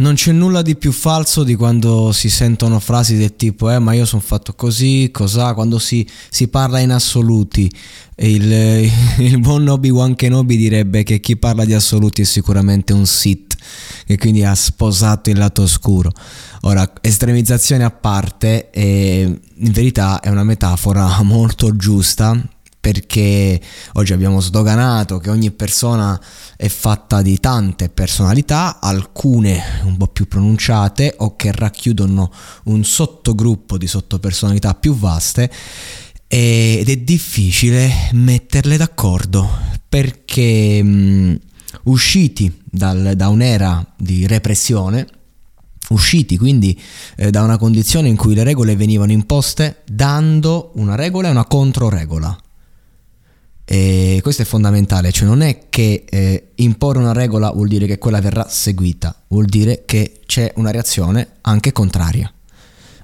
Non c'è nulla di più falso di quando si sentono frasi del tipo eh ma io sono fatto così, cos'ha, quando si, si parla in assoluti. Il, il buon Obi-Wan Kenobi direbbe che chi parla di assoluti è sicuramente un Sith e quindi ha sposato il lato oscuro. Ora, estremizzazione a parte, eh, in verità è una metafora molto giusta perché oggi abbiamo sdoganato che ogni persona è fatta di tante personalità, alcune un po' più pronunciate o che racchiudono un sottogruppo di sottopersonalità più vaste ed è difficile metterle d'accordo perché mh, usciti dal, da un'era di repressione usciti quindi eh, da una condizione in cui le regole venivano imposte dando una regola e una controregola e questo è fondamentale, cioè non è che eh, imporre una regola vuol dire che quella verrà seguita, vuol dire che c'è una reazione anche contraria.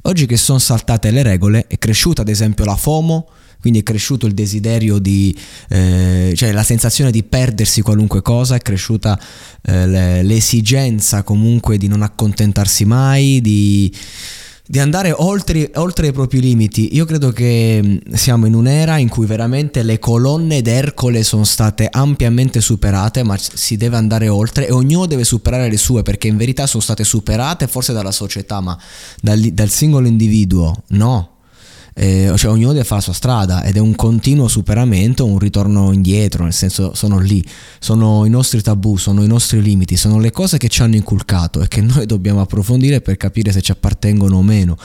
Oggi che sono saltate le regole è cresciuta ad esempio la FOMO, quindi è cresciuto il desiderio di, eh, cioè la sensazione di perdersi qualunque cosa, è cresciuta eh, l'esigenza comunque di non accontentarsi mai, di di andare oltre, oltre, i propri limiti. Io credo che mm, siamo in un'era in cui veramente le colonne d'Ercole sono state ampiamente superate, ma si deve andare oltre e ognuno deve superare le sue perché in verità sono state superate forse dalla società, ma dal, dal singolo individuo no eh, cioè ognuno deve fare la sua strada ed è un continuo superamento, un ritorno indietro, nel senso sono lì, sono i nostri tabù, sono i nostri limiti, sono le cose che ci hanno inculcato e che noi dobbiamo approfondire per capire se ci appartengono o meno.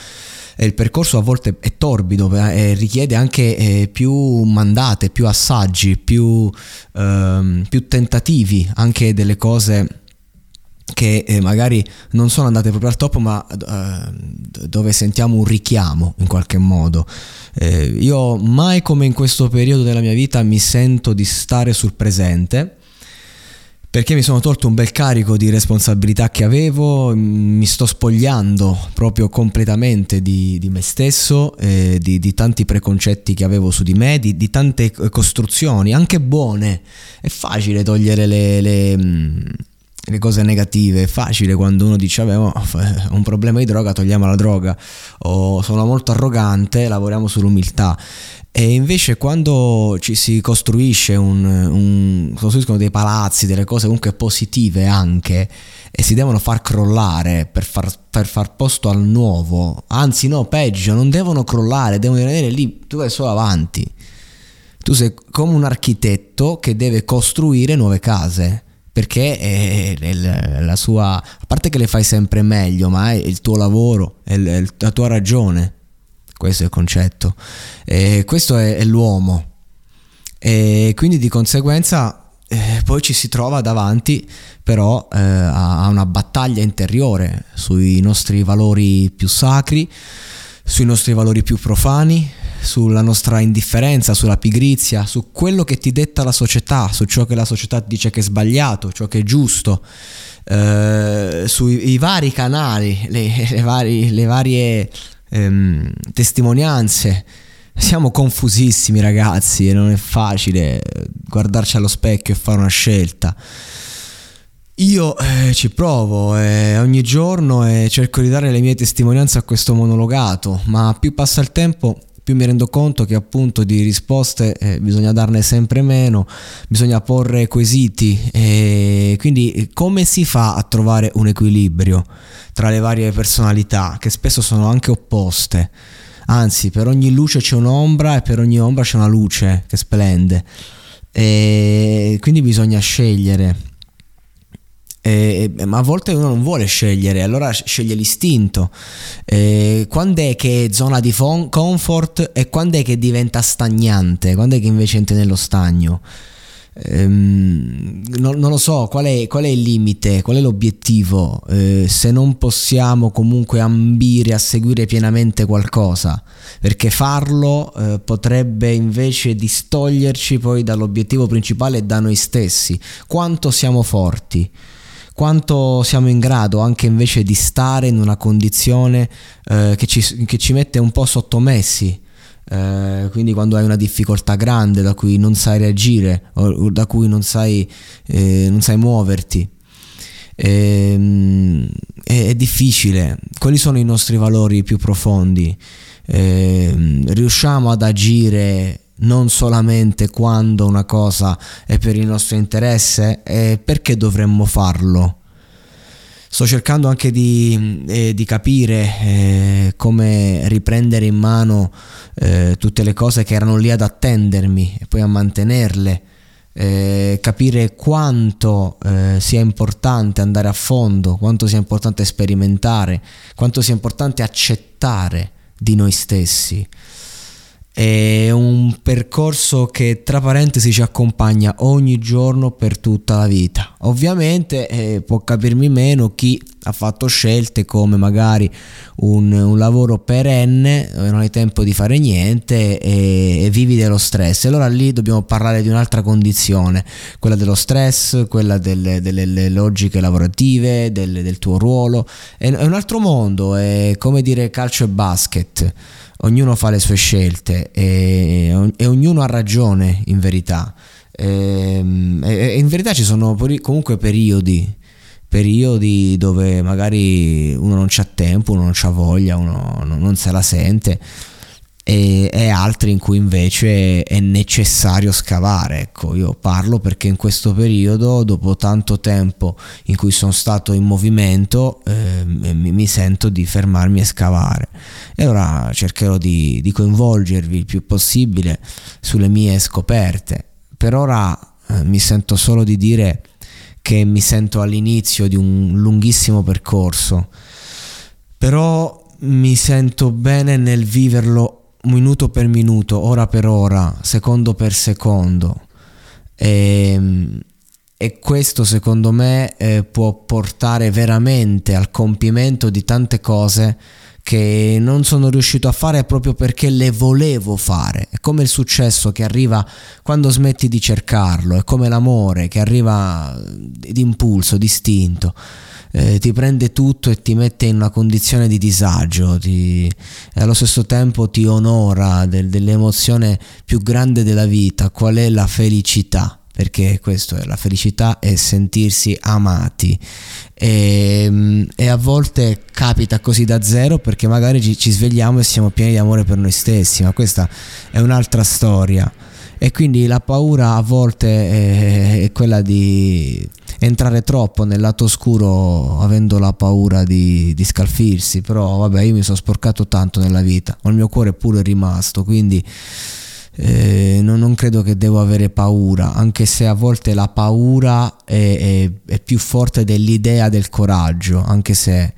E il percorso a volte è torbido e richiede anche eh, più mandate, più assaggi, più, ehm, più tentativi anche delle cose che eh, magari non sono andate proprio al top ma eh, dove sentiamo un richiamo in qualche modo eh, io mai come in questo periodo della mia vita mi sento di stare sul presente perché mi sono tolto un bel carico di responsabilità che avevo, mi sto spogliando proprio completamente di, di me stesso, eh, di, di, tanti preconcetti che avevo su di me, di, di, tante costruzioni, anche buone. È facile togliere le, le le cose negative. È facile quando uno dice avevo un problema di droga, togliamo la droga, o sono molto arrogante, lavoriamo sull'umiltà. E invece quando ci si costruisce un, un costruiscono dei palazzi, delle cose comunque positive anche, e si devono far crollare per far, per far posto al nuovo, anzi no, peggio, non devono crollare, devono rimanere lì, tu vai solo avanti. Tu sei come un architetto che deve costruire nuove case perché è, è la sua a parte che le fai sempre meglio ma è il tuo lavoro è la tua ragione. Questo è il concetto. E questo è, è l'uomo. E quindi di conseguenza eh, poi ci si trova davanti però eh, a una battaglia interiore sui nostri valori più sacri sui nostri valori più profani sulla nostra indifferenza, sulla pigrizia, su quello che ti detta la società, su ciò che la società dice che è sbagliato, ciò che è giusto. eh, sui vari canali, le, le, vari, le varie ehm, testimonianze. Siamo confusissimi ragazzi e non è facile guardarci allo specchio e fare una scelta. Io eh, ci provo eh, ogni giorno e cerco di dare le mie testimonianze a questo monologato, ma più passa il tempo più mi rendo conto che appunto di risposte eh, bisogna darne sempre meno, bisogna porre quesiti e quindi come si fa a trovare un equilibrio tra le varie personalità che spesso sono anche opposte? Anzi, per ogni luce c'è un'ombra e per ogni ombra c'è una luce che splende. E quindi bisogna scegliere eh, ma a volte uno non vuole scegliere, allora sceglie l'istinto. Eh, quando è che è zona di fon- comfort e quando è che diventa stagnante, quando è che invece entra nello stagno. Ehm, non, non, lo so qual è, qual è, il limite, qual è l'obiettivo, eh, se non possiamo comunque ambire a seguire pienamente qualcosa, perché farlo eh, potrebbe invece distoglierci poi dall'obiettivo principale e da noi stessi. Quanto siamo forti? Quanto siamo in grado anche invece di stare in una condizione eh, che, ci, che, ci, mette un po' sottomessi. Eh, quindi quando hai una difficoltà grande da cui non sai reagire o da cui non sai, eh, non sai muoverti. Ehm, è, è, difficile. Quali sono i nostri valori più profondi? Ehm, riusciamo ad agire non solamente quando una cosa è per il nostro interesse, e perché dovremmo farlo? Sto cercando anche di, eh, di capire eh, come riprendere in mano eh, tutte le cose che erano lì ad attendermi e poi a mantenerle, eh, capire quanto eh, sia importante andare a fondo, quanto sia importante sperimentare, quanto sia importante accettare di noi stessi. È un percorso che tra parentesi ci accompagna ogni giorno per tutta la vita. Ovviamente eh, può capirmi meno chi ha fatto scelte come magari un, un lavoro perenne dove non hai tempo di fare niente e, e, vivi dello stress. Allora lì dobbiamo parlare di un'altra condizione, quella dello stress, quella delle, delle logiche lavorative, del, del tuo ruolo. È, è un altro mondo, è come dire calcio e basket ognuno fa le sue scelte e, e ognuno ha ragione in verità. Ehm, e, e in verità ci sono comunque periodi periodi dove magari uno non c'ha tempo, uno non c'ha voglia, uno non se la sente e, e, altri in cui invece è necessario scavare. Ecco, io parlo perché in questo periodo, dopo tanto tempo in cui sono stato in movimento, eh, mi, mi, sento di fermarmi e scavare. E ora cercherò di, di coinvolgervi il più possibile sulle mie scoperte. Per ora eh, mi sento solo di dire che mi sento all'inizio di un lunghissimo percorso, però mi sento bene nel viverlo minuto per minuto, ora per ora, secondo per secondo. E, ehm, e questo secondo me eh, può portare veramente al compimento di tante cose che non sono riuscito a fare proprio perché le volevo fare. È come il successo che arriva quando smetti di cercarlo, è come l'amore che arriva d'impulso, distinto eh, ti prende tutto e ti mette in una condizione di disagio ti, e allo stesso tempo ti onora del, dell'emozione più grande della vita, qual è la felicità? Perché questo è la felicità è sentirsi amati. E, e, a volte capita così da zero perché magari ci, ci svegliamo e siamo pieni di amore per noi stessi ma questa è un'altra storia e quindi la paura a volte è, quella di entrare troppo nel lato oscuro avendo la paura di, di scalfirsi però vabbè io mi sono sporcato tanto nella vita ma il mio cuore pure è rimasto quindi eh, non, non, credo che devo avere paura, anche se a volte la paura è, è, è più forte dell'idea del coraggio, anche se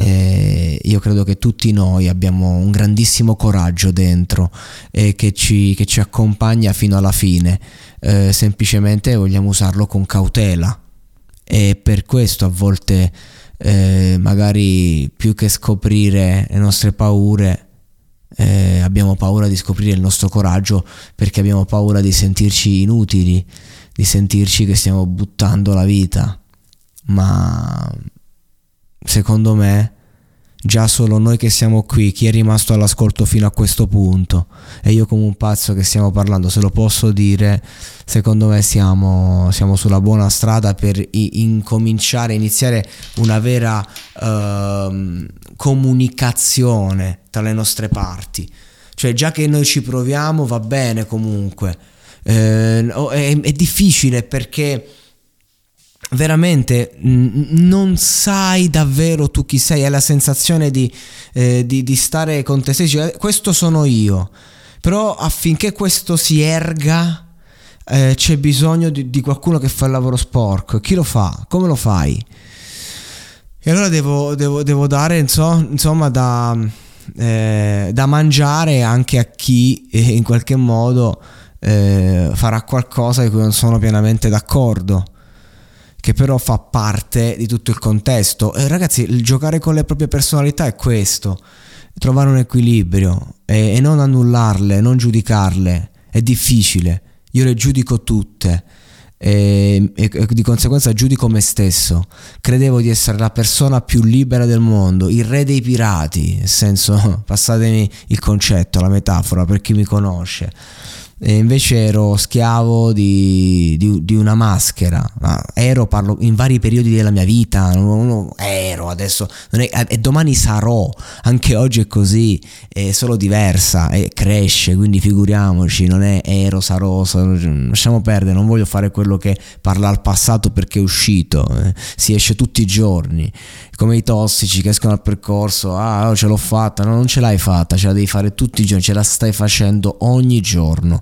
eh, io credo che tutti noi abbiamo un grandissimo coraggio dentro e che ci, che ci accompagna fino alla fine, eh, semplicemente vogliamo usarlo con cautela. E per questo a volte eh, magari più che scoprire le nostre paure eh, abbiamo paura di scoprire il nostro coraggio perché abbiamo paura di sentirci inutili, di sentirci che stiamo buttando la vita. Ma secondo me già solo noi che siamo qui, chi è rimasto all'ascolto fino a questo punto e io come un pazzo che stiamo parlando, se lo posso dire, secondo me siamo, siamo sulla buona strada per incominciare, iniziare una vera uh, comunicazione tra le nostre parti. Cioè già che noi ci proviamo va bene comunque. Eh, è, è difficile perché veramente non sai davvero tu chi sei, hai la sensazione di, eh, di, di stare con te stesso, eh, questo sono io, però affinché questo si erga eh, c'è bisogno di, di, qualcuno che fa il lavoro sporco, chi lo fa? Come lo fai? E allora devo, devo, devo dare insomma da, eh, da, mangiare anche a chi eh, in qualche modo eh, farà qualcosa di cui non sono pienamente d'accordo che però fa parte di tutto il contesto. E ragazzi, il giocare con le proprie personalità è questo, trovare un equilibrio e, e non annullarle, non giudicarle. È difficile, io le giudico tutte. E, e, e, di conseguenza giudico me stesso. Credevo di essere la persona più libera del mondo, il re dei pirati, nel senso, passatemi il concetto, la metafora per chi mi conosce e invece ero schiavo di, di, di una maschera. Ma ero, parlo in vari periodi della mia vita, non, non ero adesso, è, e domani sarò, anche oggi è così, è solo diversa e cresce, quindi figuriamoci, non è ero, sarò, sarò lasciamo perdere, non voglio fare quello che parla al passato perché è uscito, eh, si esce tutti i giorni, come i tossici che escono al percorso, ah oh, ce l'ho fatta, no non ce l'hai fatta, ce la devi fare tutti i giorni, ce la stai facendo ogni giorno.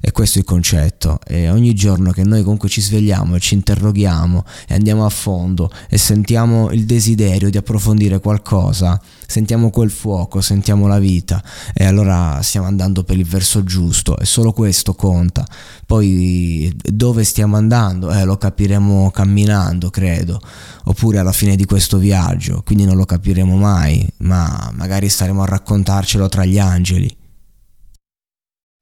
E questo è il concetto. E ogni giorno che noi comunque ci svegliamo e ci interroghiamo e andiamo a fondo e sentiamo il desiderio di approfondire qualcosa, sentiamo quel fuoco, sentiamo la vita e allora stiamo andando per il verso giusto e solo questo conta. Poi dove stiamo andando? Eh, lo capiremo camminando, credo, oppure alla fine di questo viaggio, quindi non lo capiremo mai, ma magari staremo a raccontarcelo tra gli angeli.